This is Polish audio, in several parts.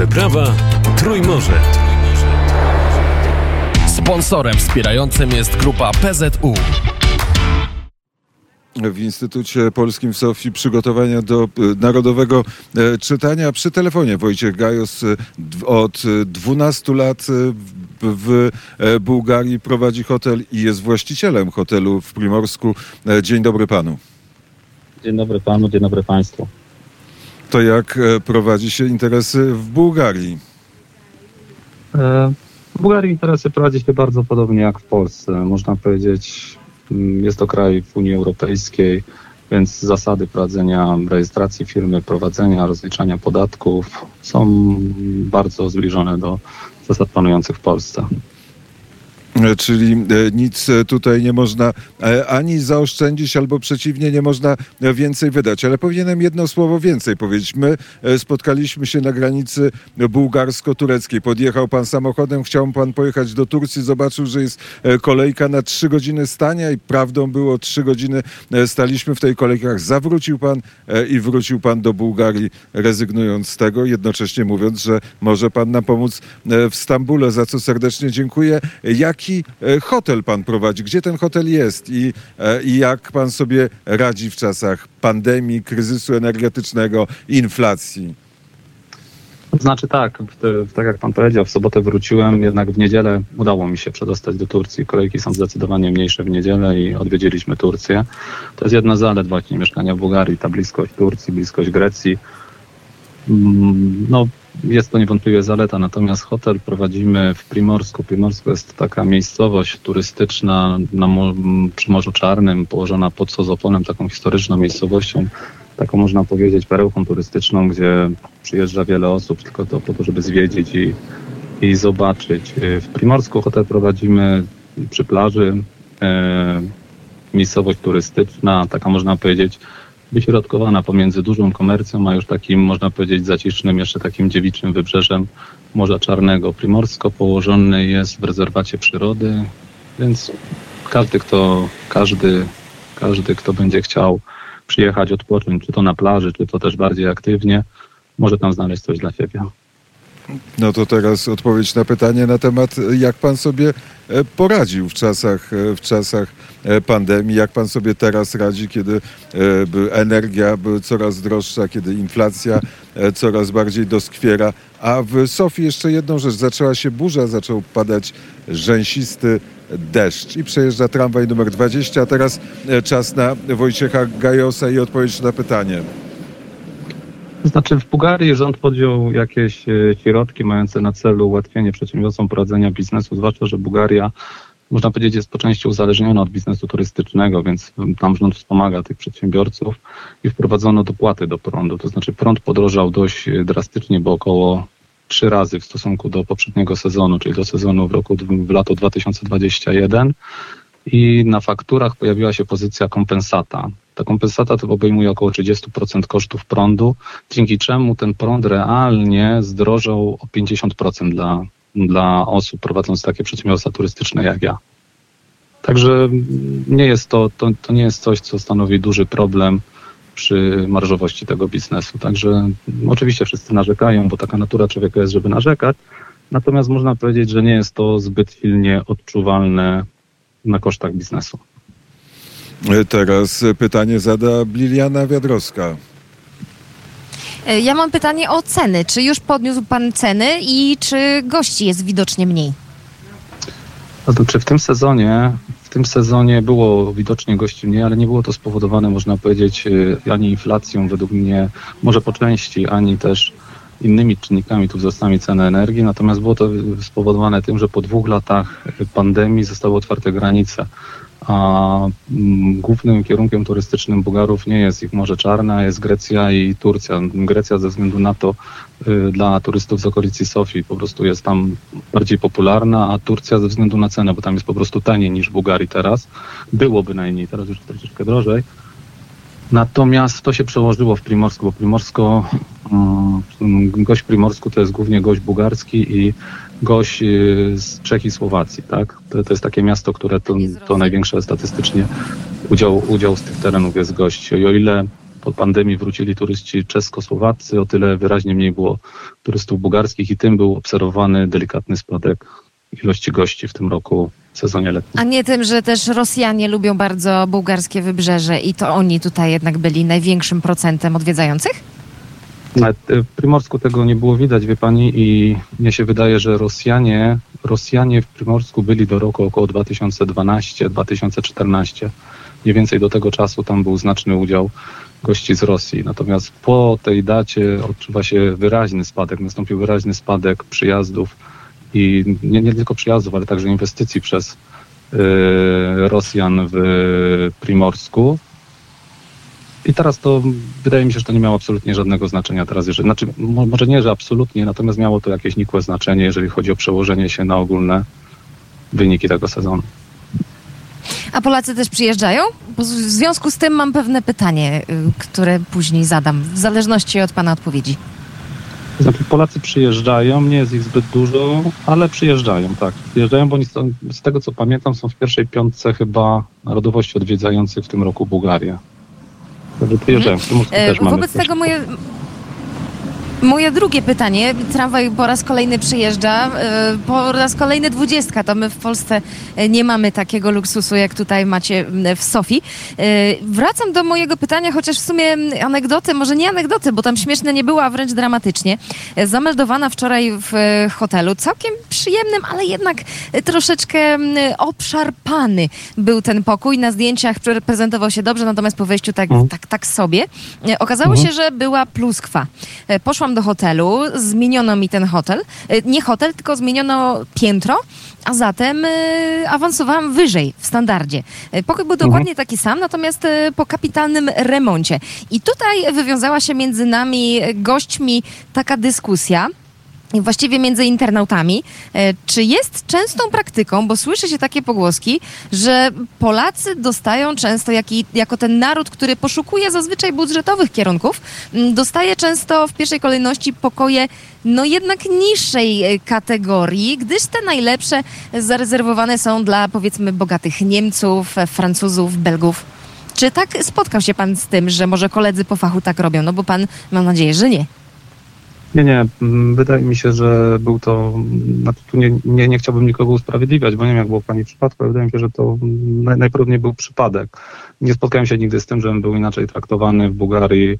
Wyprawa Trójmorze. Sponsorem wspierającym jest grupa PZU. w Instytucie Polskim w Sofii przygotowania do e, narodowego e, czytania. Przy telefonie Wojciech Gajos e, od e, 12 lat w- Bułgarii prowadzi hotel i jest właścicielem hotelu w Primorsku. Dzień dobry panu. Dzień dobry panu, dzień dobry państwu. To jak e, prowadzi się interesy w Bułgarii? E, W Bułgarii interesy prowadzi się bardzo podobnie jak w Polsce. Można powiedzieć, mm, jest to kraj w Unii Europejskiej, więc zasady prowadzenia rejestracji firmy, prowadzenia, rozliczania podatków są bardzo zbliżone do zasad panujących w Polsce. E, Czyli e, nic e, tutaj nie można ani zaoszczędzić, albo przeciwnie, nie można więcej wydać. Ale powinienem jedno słowo więcej powiedzieć. My spotkaliśmy się na granicy bułgarsko-tureckiej. Podjechał pan samochodem, chciał pan pojechać do Turcji, zobaczył, że jest kolejka na trzy godziny stania i prawdą było trzy godziny staliśmy w tej kolejkach. Zawrócił pan i wrócił pan do Bułgarii, rezygnując z tego, jednocześnie mówiąc, że może pan nam pomóc w Stambule, za co serdecznie dziękuję. Jaki e, hotel pan prowadzi? Gdzie ten hotel jest i, e, i jak pan sobie radzi w czasach pandemii, kryzysu energetycznego, inflacji? Znaczy tak, tak jak pan powiedział, w sobotę wróciłem, jednak w niedzielę udało mi się przedostać do Turcji. Kolejki są zdecydowanie mniejsze w niedzielę i odwiedziliśmy Turcję. To jest jedna z zalet właśnie mieszkania w Bułgarii, ta bliskość Turcji, bliskość Grecji. No, jest to niewątpliwie zaleta, natomiast hotel prowadzimy w Primorsku. Primorsku jest taka miejscowość turystyczna na, przy Morzu Czarnym, położona pod Sozoponem, taką historyczną miejscowością, taką można powiedzieć perełką turystyczną, gdzie przyjeżdża wiele osób tylko to po to, żeby zwiedzić i, i zobaczyć. W Primorsku hotel prowadzimy przy plaży. E, miejscowość turystyczna, taka można powiedzieć wyśrodkowana pomiędzy dużą komercją, a już takim, można powiedzieć, zacisznym, jeszcze takim dziewiczym wybrzeżem Morza Czarnego. Primorsko położony jest w rezerwacie przyrody, więc każdy, kto, każdy, każdy, kto będzie chciał przyjechać, odpocząć, czy to na plaży, czy to też bardziej aktywnie, może tam znaleźć coś dla siebie. No to teraz odpowiedź na pytanie na temat, jak pan sobie e, poradził w czasach, e, w czasach e, pandemii, jak pan sobie teraz radzi, kiedy energia coraz droższa, kiedy inflacja coraz bardziej doskwiera. A w Sofii jeszcze jedną rzecz, zaczęła się burza, zaczął padać rzęsisty deszcz i przejeżdża tramwaj numer 20, a teraz czas na Wojciecha Gajosa i odpowiedź na pytanie. Znaczy w Bułgarii rząd podjął jakieś e, środki mające na celu ułatwienie przedsiębiorcom prowadzenia biznesu, zwłaszcza, że Bułgaria, można powiedzieć, jest po części uzależniona od biznesu turystycznego, więc m, tam rząd wspomaga tych przedsiębiorców i wprowadzono dopłaty do prądu. To znaczy prąd podrożał dość e, drastycznie, bo około trzy razy w stosunku do poprzedniego sezonu, czyli do sezonu w roku w lato 2021 i na fakturach pojawiła się pozycja kompensata. Ta kompensata to obejmuje około 30% kosztów prądu, dzięki czemu ten prąd realnie zdrożał o 50% dla, dla osób prowadzących takie przedsiębiorstwa turystyczne jak ja. Także nie jest to, to, to nie jest coś, co stanowi duży problem przy marżowości tego biznesu. Także oczywiście wszyscy narzekają, bo taka natura człowieka jest, żeby narzekać. Natomiast można powiedzieć, że nie jest to zbyt silnie odczuwalne na kosztach biznesu. E, Teraz e, pytanie zada Liliana Wiadrowska. E, Ja mam pytanie o ceny. Czy już podniósł pan ceny i czy gości jest widocznie mniej? No to czy w tym sezonie, w tym sezonie było widocznie gości mniej, ale nie było to spowodowane, można powiedzieć, y, ani inflacją według mnie, może po części, ani też innymi czynnikami, tu wzrostami ceny energii, natomiast było to spowodowane tym, że po dwóch latach pandemii zostały otwarte granice, a mm, głównym kierunkiem turystycznym Bułgarów nie jest ich Morze Czarne, jest Grecja i Turcja. Grecja ze względu na to y, dla turystów z okolicy Sofii po prostu jest tam bardziej popularna, a Turcja ze względu na cenę, bo tam jest po prostu taniej niż w Bułgarii teraz. Byłoby bynajmniej, teraz już troszeczkę drożej. Natomiast to się przełożyło w Primorsku, bo Primorsko, gość w Primorsku to jest głównie gość bułgarski i gość y, z Czech i Słowacji, tak? To, to jest takie miasto, które to, to największe statystycznie udział, udział z tych terenów jest gości. I o ile po pandemii wrócili turyści czesko-słowaccy, o tyle wyraźnie mniej było turystów bułgarskich i tym był obserwowany delikatny spadek ilości gości w tym roku w sezonie letnim. A nie tym, że też Rosjanie lubią bardzo bułgarskie wybrzeże i to oni tutaj jednak byli największym procentem odwiedzających? E, w Primorsku tego nie było widać, wie pani, i mnie się wydaje, że Rosjanie, Rosjanie w Primorsku byli do roku około 2012-2014. Mniej więcej do tego czasu tam był znaczny udział gości z Rosji. Natomiast po tej dacie odczuwa się wyraźny spadek, nastąpił wyraźny spadek przyjazdów i nie, nie tylko przyjazdów, ale także inwestycji przez e, Rosjan w Primorsku. I teraz to wydaje mi się, że to nie miało absolutnie żadnego znaczenia teraz, jeżeli, znaczy mo- może nie, że absolutnie, natomiast miało to jakieś nikłe znaczenie, jeżeli chodzi o przełożenie się na ogólne wyniki tego sezonu. A Polacy też przyjeżdżają? Bo w związku z tym mam pewne pytanie, y, które później zadam, w zależności od pana odpowiedzi. Znaczy Polacy przyjeżdżają, nie jest ich zbyt dużo, ale przyjeżdżają, tak. Przyjeżdżają, bo oni są, z tego co pamiętam są w pierwszej piątce chyba narodowości odwiedzających w tym roku Bułgarię. Także. W Primorsku E, mamy Wobec coś. tego moje, moje drugie pytanie. Tramwaj po raz kolejny przyjeżdża, e, po raz kolejny dwudziestka. To my w Polsce e, nie mamy takiego luksusu, jak tutaj macie w Sofii. E, Wracam do mojego pytania, chociaż w sumie anegdoty, może nie anegdoty, bo tam śmieszne nie było, a wręcz dramatycznie. Zameldowana wczoraj w hotelu, całkiem przyjemnym, ale jednak troszeczkę obszarpany był ten pokój. Na zdjęciach prezentował się dobrze, natomiast po wejściu tak, Mhm. tak, tak sobie. Okazało Mhm. się, że była pluskwa. E, Poszłam do hotelu, zmieniono mi ten hotel. E, Nie hotel, tylko zmieniono piętro, a zatem e, awansowałam wyżej w standardzie. E, Pokój był dokładnie taki sam, natomiast po kapitalnym remoncie. I tutaj wywiązała się między nami gośćmi taka dyskusja. I Właściwie między internautami, e, czy jest częstą praktyką, bo słyszy się takie pogłoski, że Polacy dostają często, jaki, jako ten naród, który poszukuje zazwyczaj budżetowych kierunków, dostaje często w pierwszej kolejności pokoje no jednak niższej e, kategorii, gdyż te najlepsze zarezerwowane są dla powiedzmy bogatych Niemców, Francuzów, Belgów. Czy tak spotkał się pan z tym, że może koledzy po fachu tak robią? No bo pan, mam nadzieję, że nie. Nie, nie. mm, Wydaje mi się, że był to. Znaczy tu nie, nie, nie chciałbym nikogo usprawiedliwiać, bo nie wiem, jak było w Pani przypadku, ale wydaje mi się, że to naj, najprawdopodobniej był przypadek. Nie spotkałem się nigdy z tym, żebym był inaczej traktowany w Bułgarii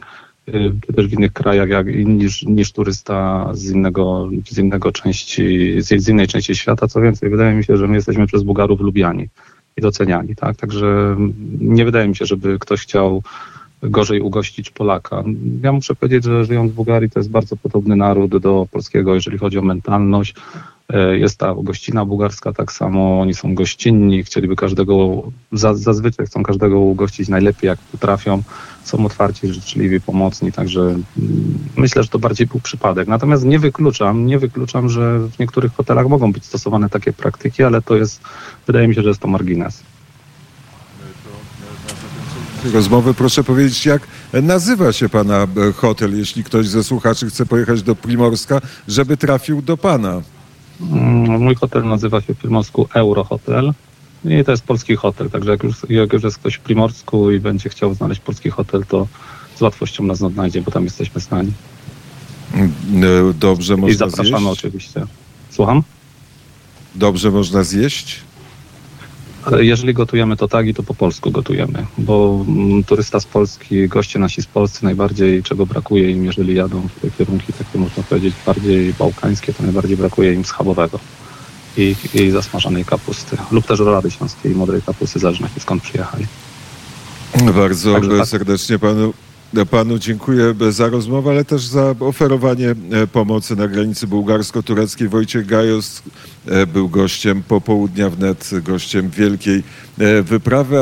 y, czy też w innych krajach jak, niż, niż turysta z innego, z innego części, z, innej części świata. Co więcej, wydaje mi się, że my jesteśmy przez Bułgarów lubiani i doceniani, tak? Także nie wydaje mi się, żeby ktoś chciał gorzej ugościć Polaka. Ja muszę powiedzieć, że żyjąc w Bułgarii to jest bardzo podobny naród do polskiego, jeżeli chodzi o mentalność. E, Jest ta gościna bułgarska tak samo, oni są gościnni, chcieliby każdego, za, zazwyczaj chcą każdego ugościć najlepiej jak potrafią, są otwarci, życzliwi, pomocni, także mm, myślę, że to bardziej był przypadek. Natomiast nie wykluczam, nie wykluczam, że w niektórych hotelach mogą być stosowane takie praktyki, ale to jest, wydaje mi się, że jest to margines. Rozmowy. Proszę powiedzieć, jak nazywa się pana e, hotel, jeśli ktoś ze słuchaczy chce pojechać do Primorska, żeby trafił do pana? Mm, Mój hotel nazywa się w Primorsku Eurohotel. I to jest polski hotel, także jak już, jak już jest ktoś w Primorsku i będzie chciał znaleźć polski hotel, to z łatwością nas odnajdzie, bo tam jesteśmy znani. Mm, e, Dobrze I można zapraszamy zjeść? oczywiście. Słucham? Dobrze można zjeść? Ale Jeżeli gotujemy to tak i to po polsku gotujemy, bo mm, turysta z Polski, goście nasi z Polscy najbardziej czego brakuje im, jeżeli jadą w te kierunki takie można powiedzieć bardziej bałkańskie, to najbardziej brakuje im schabowego i, i zasmażanej kapusty lub też rolady śląskiej i modrej kapusty, zależnie skąd przyjechali. Bardzo Także tak. serdecznie panu, panu dziękuję za rozmowę, ale też za oferowanie e, pomocy na granicy bułgarsko-tureckiej. Wojciech Gajos e, był gościem popołudnia wnet, gościem wielkiej e, wyprawy.